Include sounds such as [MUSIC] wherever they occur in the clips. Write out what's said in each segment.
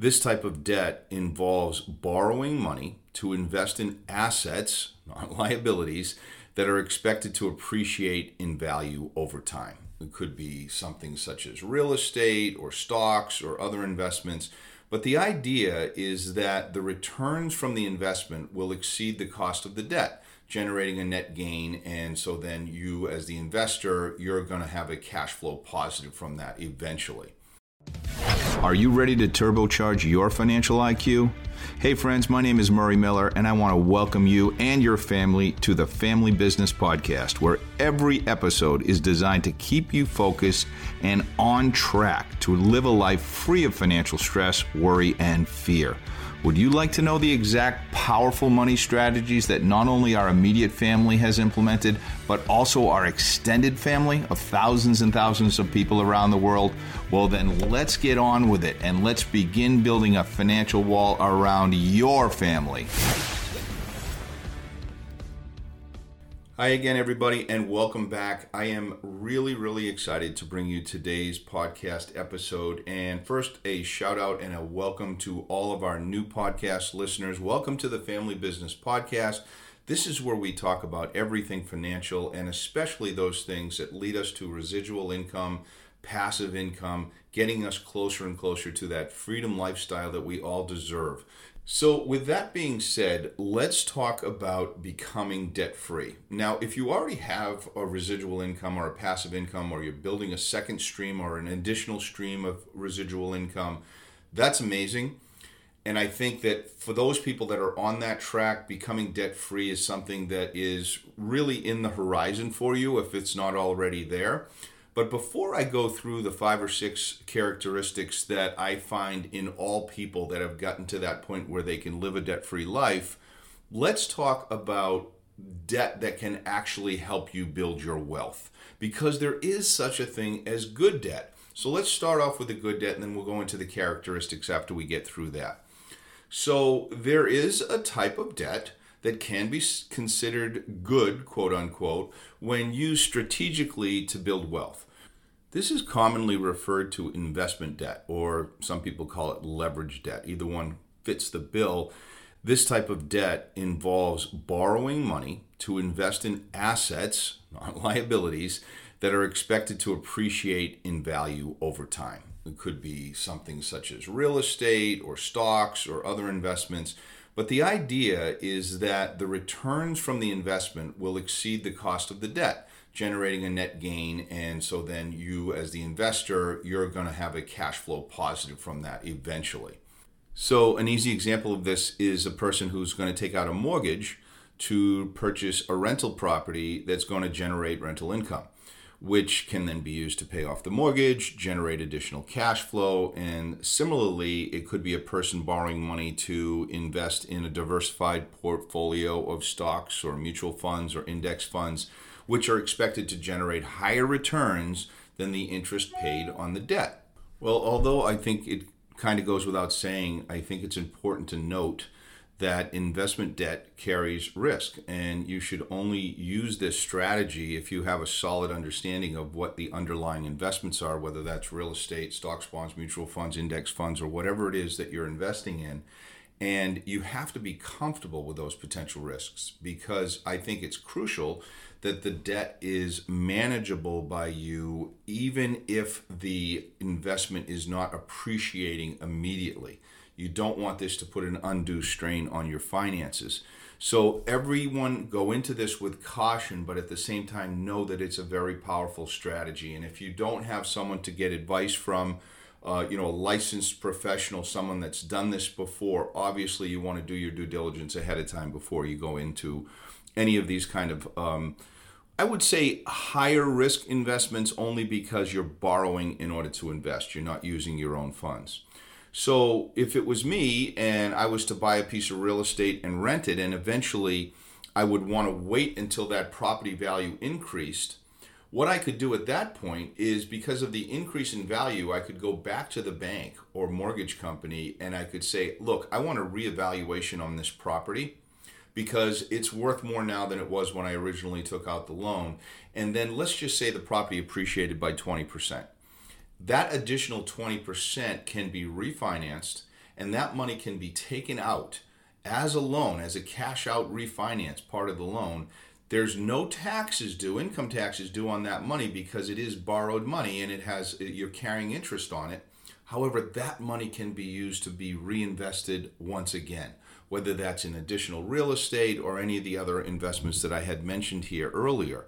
This type of debt involves borrowing money to invest in assets, not [LAUGHS] liabilities, that are expected to appreciate in value over time. It could be something such as real estate or stocks or other investments. But the idea is that the returns from the investment will exceed the cost of the debt, generating a net gain. And so then you, as the investor, you're going to have a cash flow positive from that eventually. Are you ready to turbocharge your financial IQ? Hey, friends, my name is Murray Miller, and I want to welcome you and your family to the Family Business Podcast, where every episode is designed to keep you focused and on track to live a life free of financial stress, worry, and fear. Would you like to know the exact powerful money strategies that not only our immediate family has implemented, but also our extended family of thousands and thousands of people around the world? Well, then let's get on with it and let's begin building a financial wall around your family. Hi again, everybody, and welcome back. I am really, really excited to bring you today's podcast episode. And first, a shout out and a welcome to all of our new podcast listeners. Welcome to the Family Business Podcast. This is where we talk about everything financial and especially those things that lead us to residual income, passive income, getting us closer and closer to that freedom lifestyle that we all deserve. So, with that being said, let's talk about becoming debt free. Now, if you already have a residual income or a passive income, or you're building a second stream or an additional stream of residual income, that's amazing. And I think that for those people that are on that track, becoming debt free is something that is really in the horizon for you if it's not already there. But before I go through the five or six characteristics that I find in all people that have gotten to that point where they can live a debt free life, let's talk about debt that can actually help you build your wealth. Because there is such a thing as good debt. So let's start off with the good debt and then we'll go into the characteristics after we get through that. So there is a type of debt that can be considered good, quote unquote, when used strategically to build wealth. This is commonly referred to investment debt, or some people call it leverage debt. Either one fits the bill. This type of debt involves borrowing money to invest in assets, not [LAUGHS] liabilities, that are expected to appreciate in value over time. It could be something such as real estate or stocks or other investments. But the idea is that the returns from the investment will exceed the cost of the debt generating a net gain and so then you as the investor you're going to have a cash flow positive from that eventually so an easy example of this is a person who's going to take out a mortgage to purchase a rental property that's going to generate rental income which can then be used to pay off the mortgage, generate additional cash flow. And similarly, it could be a person borrowing money to invest in a diversified portfolio of stocks or mutual funds or index funds which are expected to generate higher returns than the interest paid on the debt. Well, although I think it kind of goes without saying, I think it's important to note that investment debt carries risk, and you should only use this strategy if you have a solid understanding of what the underlying investments are, whether that's real estate, stocks, bonds, mutual funds, index funds, or whatever it is that you're investing in. And you have to be comfortable with those potential risks because I think it's crucial that the debt is manageable by you, even if the investment is not appreciating immediately. You don't want this to put an undue strain on your finances. So, everyone go into this with caution, but at the same time, know that it's a very powerful strategy. And if you don't have someone to get advice from, uh, you know, a licensed professional, someone that's done this before, obviously you want to do your due diligence ahead of time before you go into any of these kind of um, I would say higher risk investments only because you're borrowing in order to invest. You're not using your own funds. So if it was me and I was to buy a piece of real estate and rent it, and eventually I would want to wait until that property value increased, what I could do at that point is because of the increase in value, I could go back to the bank or mortgage company and I could say, look, I want a reevaluation on this property because it's worth more now than it was when I originally took out the loan. And then let's just say the property appreciated by 20%. That additional 20% can be refinanced and that money can be taken out as a loan, as a cash out refinance part of the loan. There's no taxes due, income taxes due on that money because it is borrowed money and it has you're carrying interest on it. However, that money can be used to be reinvested once again, whether that's in additional real estate or any of the other investments that I had mentioned here earlier.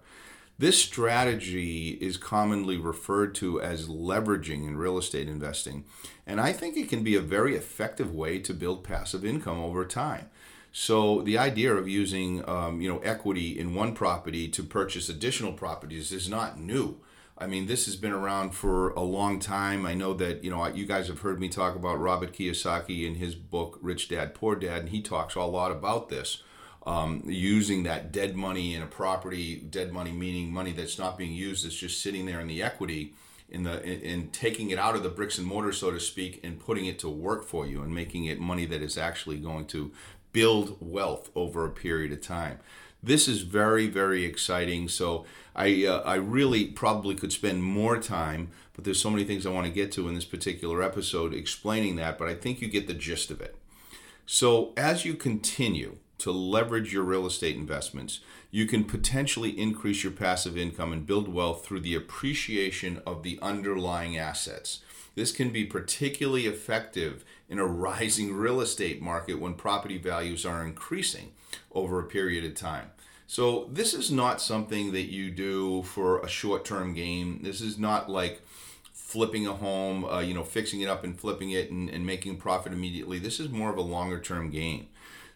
This strategy is commonly referred to as leveraging in real estate investing, and I think it can be a very effective way to build passive income over time. So the idea of using um, you know equity in one property to purchase additional properties is not new. I mean, this has been around for a long time. I know that you know you guys have heard me talk about Robert Kiyosaki in his book Rich Dad Poor Dad, and he talks a lot about this um, using that dead money in a property, dead money meaning money that's not being used, that's just sitting there in the equity, in the in, in taking it out of the bricks and mortar, so to speak, and putting it to work for you and making it money that is actually going to build wealth over a period of time. This is very very exciting. So I uh, I really probably could spend more time, but there's so many things I want to get to in this particular episode explaining that. But I think you get the gist of it. So as you continue to leverage your real estate investments, you can potentially increase your passive income and build wealth through the appreciation of the underlying assets. This can be particularly effective in a rising real estate market when property values are increasing over a period of time. So, this is not something that you do for a short term gain. This is not like flipping a home, uh, you know, fixing it up and flipping it and, and making profit immediately. This is more of a longer term gain.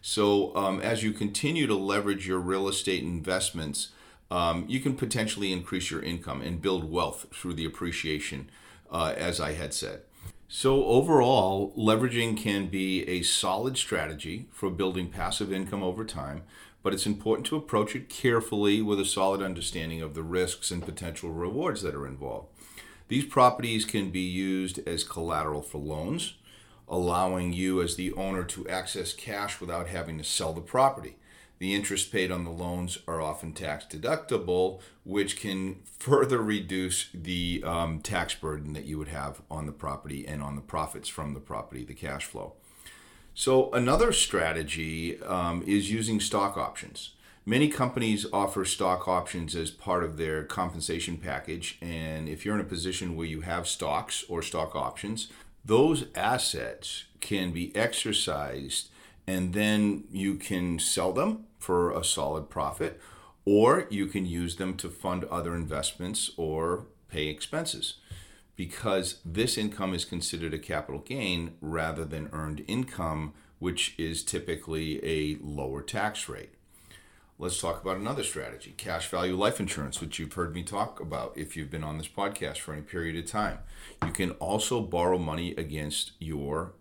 So um, as you continue to leverage your real estate investments, um, you can potentially increase your income and build wealth through the appreciation, uh, as I had said. So, overall, leveraging can be a solid strategy for building passive income over time, but it's important to approach it carefully with a solid understanding of the risks and potential rewards that are involved. These properties can be used as collateral for loans, allowing you as the owner to access cash without having to sell the property. The interest paid on the loans are often tax deductible, which can further reduce the um, tax burden that you would have on the property and on the profits from the property, the cash flow. So, another strategy um, is using stock options. Many companies offer stock options as part of their compensation package. And if you're in a position where you have stocks or stock options, those assets can be exercised and then you can sell them for a solid profit or you can use them to fund other investments or pay expenses because this income is considered a capital gain rather than earned income which is typically a lower tax rate let's talk about another strategy cash value life insurance, which you've heard me talk about if you've been on this podcast for any period of time. You can also borrow money against your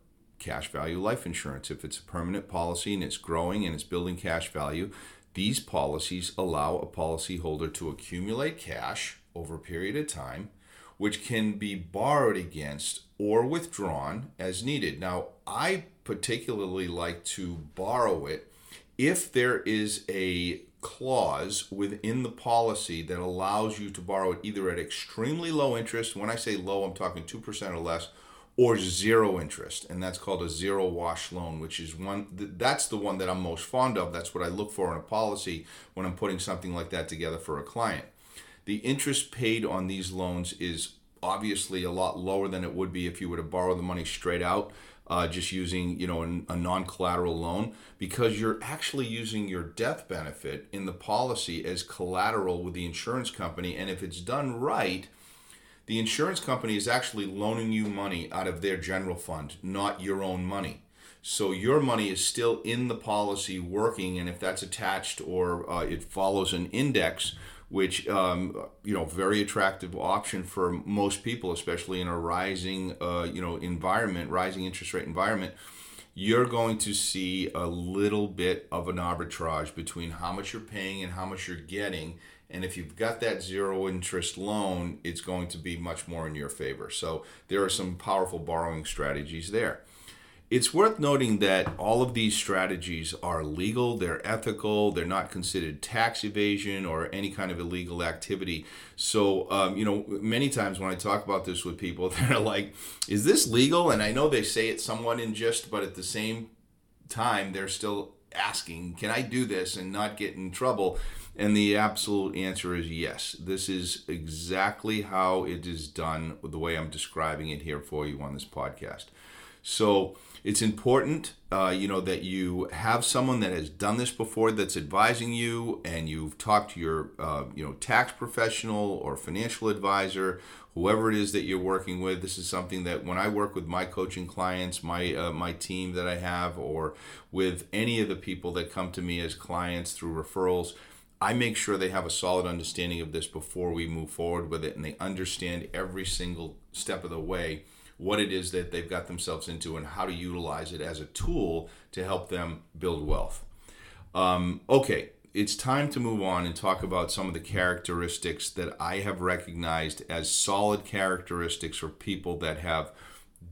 cash value life insurance. If it's a permanent policy and it's growing and it's building cash value, these policies allow a policyholder to accumulate cash over a period of time, which can be borrowed against or withdrawn as needed. Now, I particularly like to borrow it if there is a clause within the policy that allows you to borrow it either at extremely low interest, when I say low, I'm talking 2% or less, or zero interest, and that's called a zero wash loan, which is one that's the one that I'm most fond of. That's what I look for in a policy when I'm putting something like that together for a client. The interest paid on these loans is obviously a lot lower than it would be if you were to borrow the money straight out uh, just using you know a, a non-collateral loan because you're actually using your death benefit in the policy as collateral with the insurance company and if it's done right the insurance company is actually loaning you money out of their general fund not your own money so your money is still in the policy working and if that's attached or uh, it follows an index which um, you know very attractive option for most people, especially in a rising uh, you know environment, rising interest rate environment. You're going to see a little bit of an arbitrage between how much you're paying and how much you're getting. And if you've got that zero interest loan, it's going to be much more in your favor. So there are some powerful borrowing strategies there. It's worth noting that all of these strategies are legal, they're ethical, they're not considered tax evasion or any kind of illegal activity. So, um, you know, many times when I talk about this with people, [LAUGHS] they're like, is this legal? And I know they say it somewhat in jest, but at the same time, they're still asking, can I do this and not get in trouble? And the absolute answer is yes. This is exactly how it is done, the way I'm describing it here for you on this podcast. So it's important, uh, you know, that you have someone that has done this before that's advising you, and you've talked to your, uh, you know, tax professional or financial advisor, whoever it is that you're working with. This is something that when I work with my coaching clients, my uh, my team that I have, or with any of the people that come to me as clients through referrals. I make sure they have a solid understanding of this before we move forward with it and they understand every single step of the way what it is that they've got themselves into and how to utilize it as a tool to help them build wealth. Um, okay, it's time to move on and talk about some of the characteristics that I have recognized as solid characteristics for people that have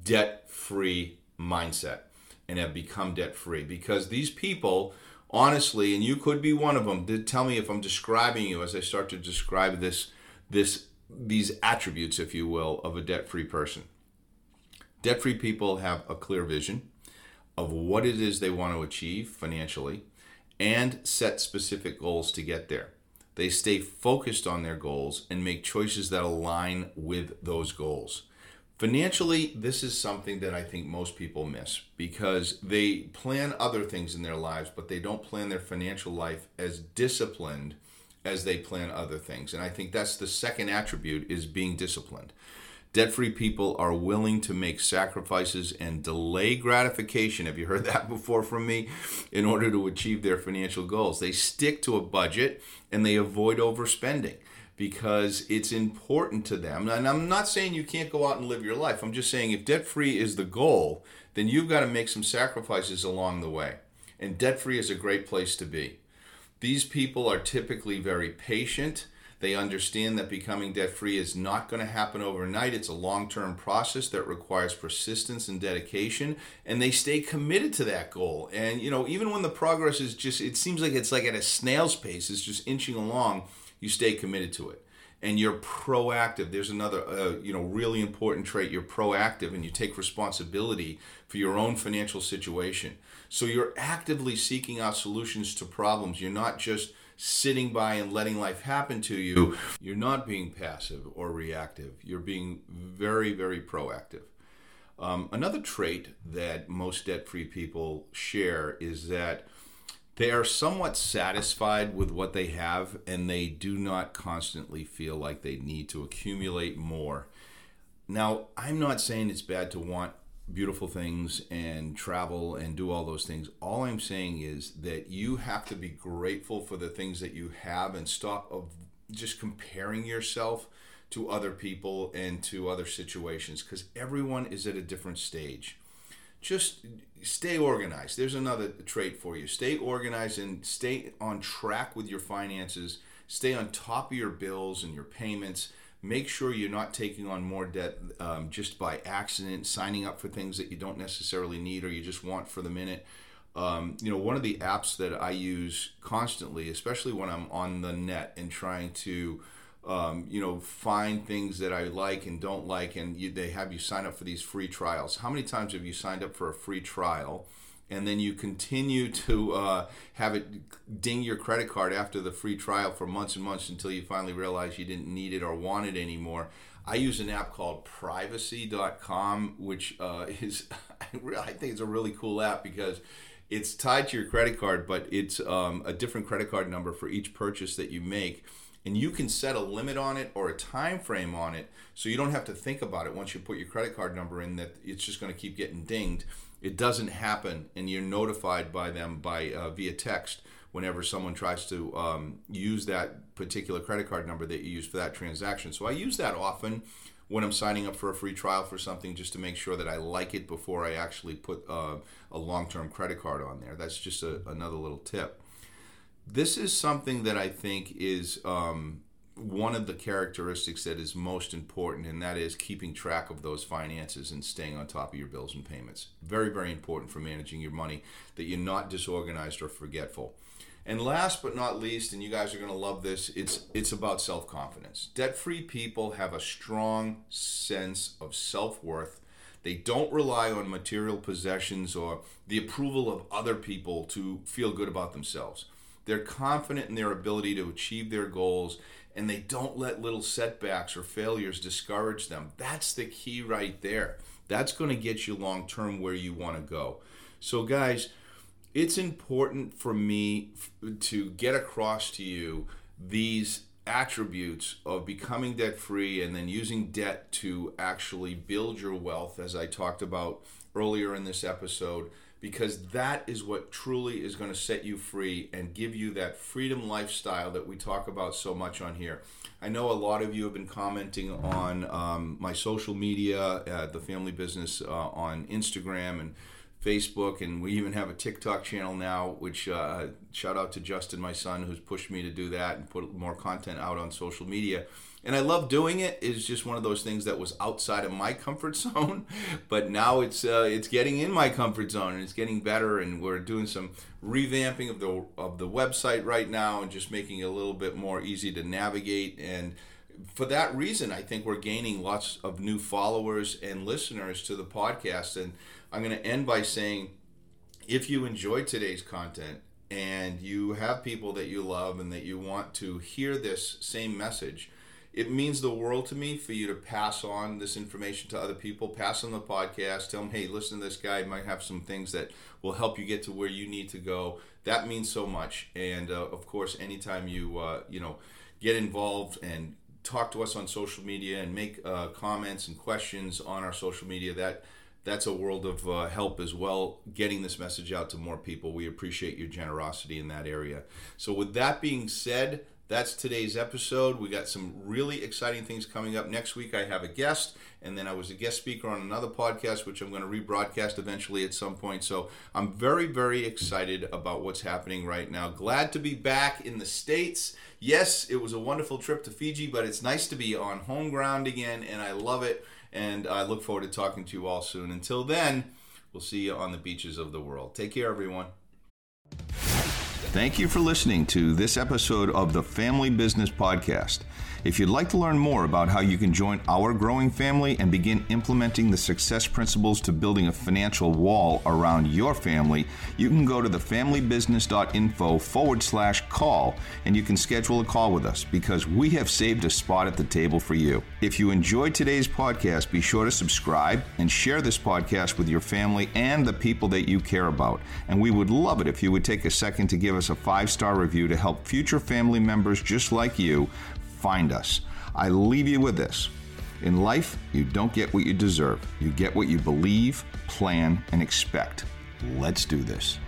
debt free mindset and have become debt free. Because these people, honestly, and you could be one of them, tell me if I'm describing you as I start to describe this, this, these attributes, if you will, of a debt free person. Debt free people have a clear vision of what it is they want to achieve financially and set specific goals to get there. They stay focused on their goals and make choices that align with those goals. Financially, this is something that I think most people miss because they plan other things in their lives, but they don't plan their financial life as disciplined as they plan other things. And I think that's the second attribute is being disciplined. Debt free people are willing to make sacrifices and delay gratification. Have you heard that [LAUGHS] before from me? In order to achieve their financial goals, they stick to a budget and they avoid overspending because it's important to them. And I'm not saying you can't go out and live your life. I'm just saying if debt free is the goal, then you've got to make some sacrifices along the way. And debt free is a great place to be. These people are typically very patient they understand that becoming debt free is not going to happen overnight. It's a long term process that requires persistence and dedication, and they stay committed to that goal. And, you know, even when the progress is just, it seems like it's like at a snail's pace, it's just inching along, you stay committed to it. And you're proactive. There's another, uh, you know, really important trait. You're proactive and you take responsibility for your own financial situation. So you're actively seeking out solutions to problems. You're not just sitting by and letting life happen to you, you're not being passive or reactive. You're being very, very proactive. Um, another trait that most debt free people share is that they are somewhat satisfied with what they have and they do not constantly feel like they need to accumulate more. Now, I'm not saying it's bad to want beautiful things and travel and do all those things. All I'm saying is that you have to be grateful for the things that you have and stop of just comparing yourself to other people and to other situations because everyone is at a different stage. Just stay organized. There's another trait for you. Stay organized and stay on track with your finances. Stay on top of your bills and your payments make sure you're not taking on more debt um, just by accident, signing up for things that you don't necessarily need or you just want for the minute. Um, you know, one of the apps that I use constantly, especially when I'm on the net and trying to, um, you know, find things that I like and don't like, and you, they have you sign up for these free trials. How many times have you signed up for a free trial? and then you continue [LAUGHS] to uh, have it ding your credit card after the free trial for months and months until you finally realize you didn't need it or want it anymore. I use an app called privacy.com, which uh, [LAUGHS] is, I think it's a really cool app because it's tied to your credit card, but it's um, a different credit card number for each purchase that you make. And you can set a limit on it or a time frame on it so you don't have to think about it once you put your credit card number in that it's just going to keep getting dinged it doesn't happen, and you're notified by them by uh, via text whenever someone tries to um, use that particular credit card number that you use for that transaction. So I use that often when I'm signing up for a free trial for something just to make sure that I like it before I actually put uh, a long term credit card on there. That's just a, another little tip. This is something that I think is um, one of the characteristics that is most important, and that is keeping track of those finances and staying on top of your bills and payments. Very, very important for managing your money that you're not disorganized or forgetful. And last but not least, and you guys are going to love this, it's it's about self-confidence. Debt-free people have a strong sense of self-worth. They don't rely on material possessions or the approval of other people to feel good about themselves. They're confident in their ability to achieve their goals and they don't let little setbacks or failures discourage them. That's the key right there. That's going to get you long term where you want to go. So, guys, it's important for me to get across to you these attributes of becoming debt free and then using debt to actually build your wealth, as I talked about earlier in this episode, because that is what truly is going to set you free and give you that freedom lifestyle that we talk about so much on here. I know a lot of you have been commenting on um, my social media, the family business uh, on Instagram and Facebook, and we even have a TikTok channel now. Which uh, shout out to Justin, my son, who's pushed me to do that and put more content out on social media. And I love doing it. It's just one of those things that was outside of my comfort [LAUGHS] zone, but now it's uh, it's getting in my comfort zone and it's getting better. And we're doing some revamping of the of the website right now and just making it a little bit more easy to navigate and for that reason, I think we're gaining lots of new followers and listeners to the podcast. And I'm going to end by saying if you enjoyed today's content and you have people that you love and that you want to hear this same message, it means the world to me for you to pass on this information to other people. Pass on the podcast. Tell them, hey, listen to this guy. He might have some things that will help you get to where you need to go. That means so much. And uh, of course, anytime you uh, you know get involved and talk to us on social media and make uh, comments and questions on our social media, that that's a world of uh, help as well, getting this message out to more people. We appreciate your generosity in that area. So, with that being said, that's today's episode. We got some really exciting things coming up. Next week, I have a guest, and then I was a guest speaker on another podcast, which I'm going to rebroadcast eventually at some point. So I'm very, very excited about what's happening right now. Glad to be back in the States. Yes, it was a wonderful trip to Fiji, but it's nice to be on home ground again, and I love it. And I look forward to talking to you all soon. Until then, we'll see you on the beaches of the world. Take care, everyone. Thank you for listening to this episode of the Family Business Podcast. If you'd like to learn more about how you can join our growing family and begin implementing the success principles to building a financial wall around your family, you can go to thefamilybusiness.info forward slash call and you can schedule a call with us because we have saved a spot at the table for you. If you enjoyed today's podcast, be sure to subscribe and share this podcast with your family and the people that you care about. And we would love it if you would take a second to give us a five star review to help future family members just like you find us. I leave you with this. In life, you don't get what you deserve. You get what you believe, plan, and expect. Let's do this.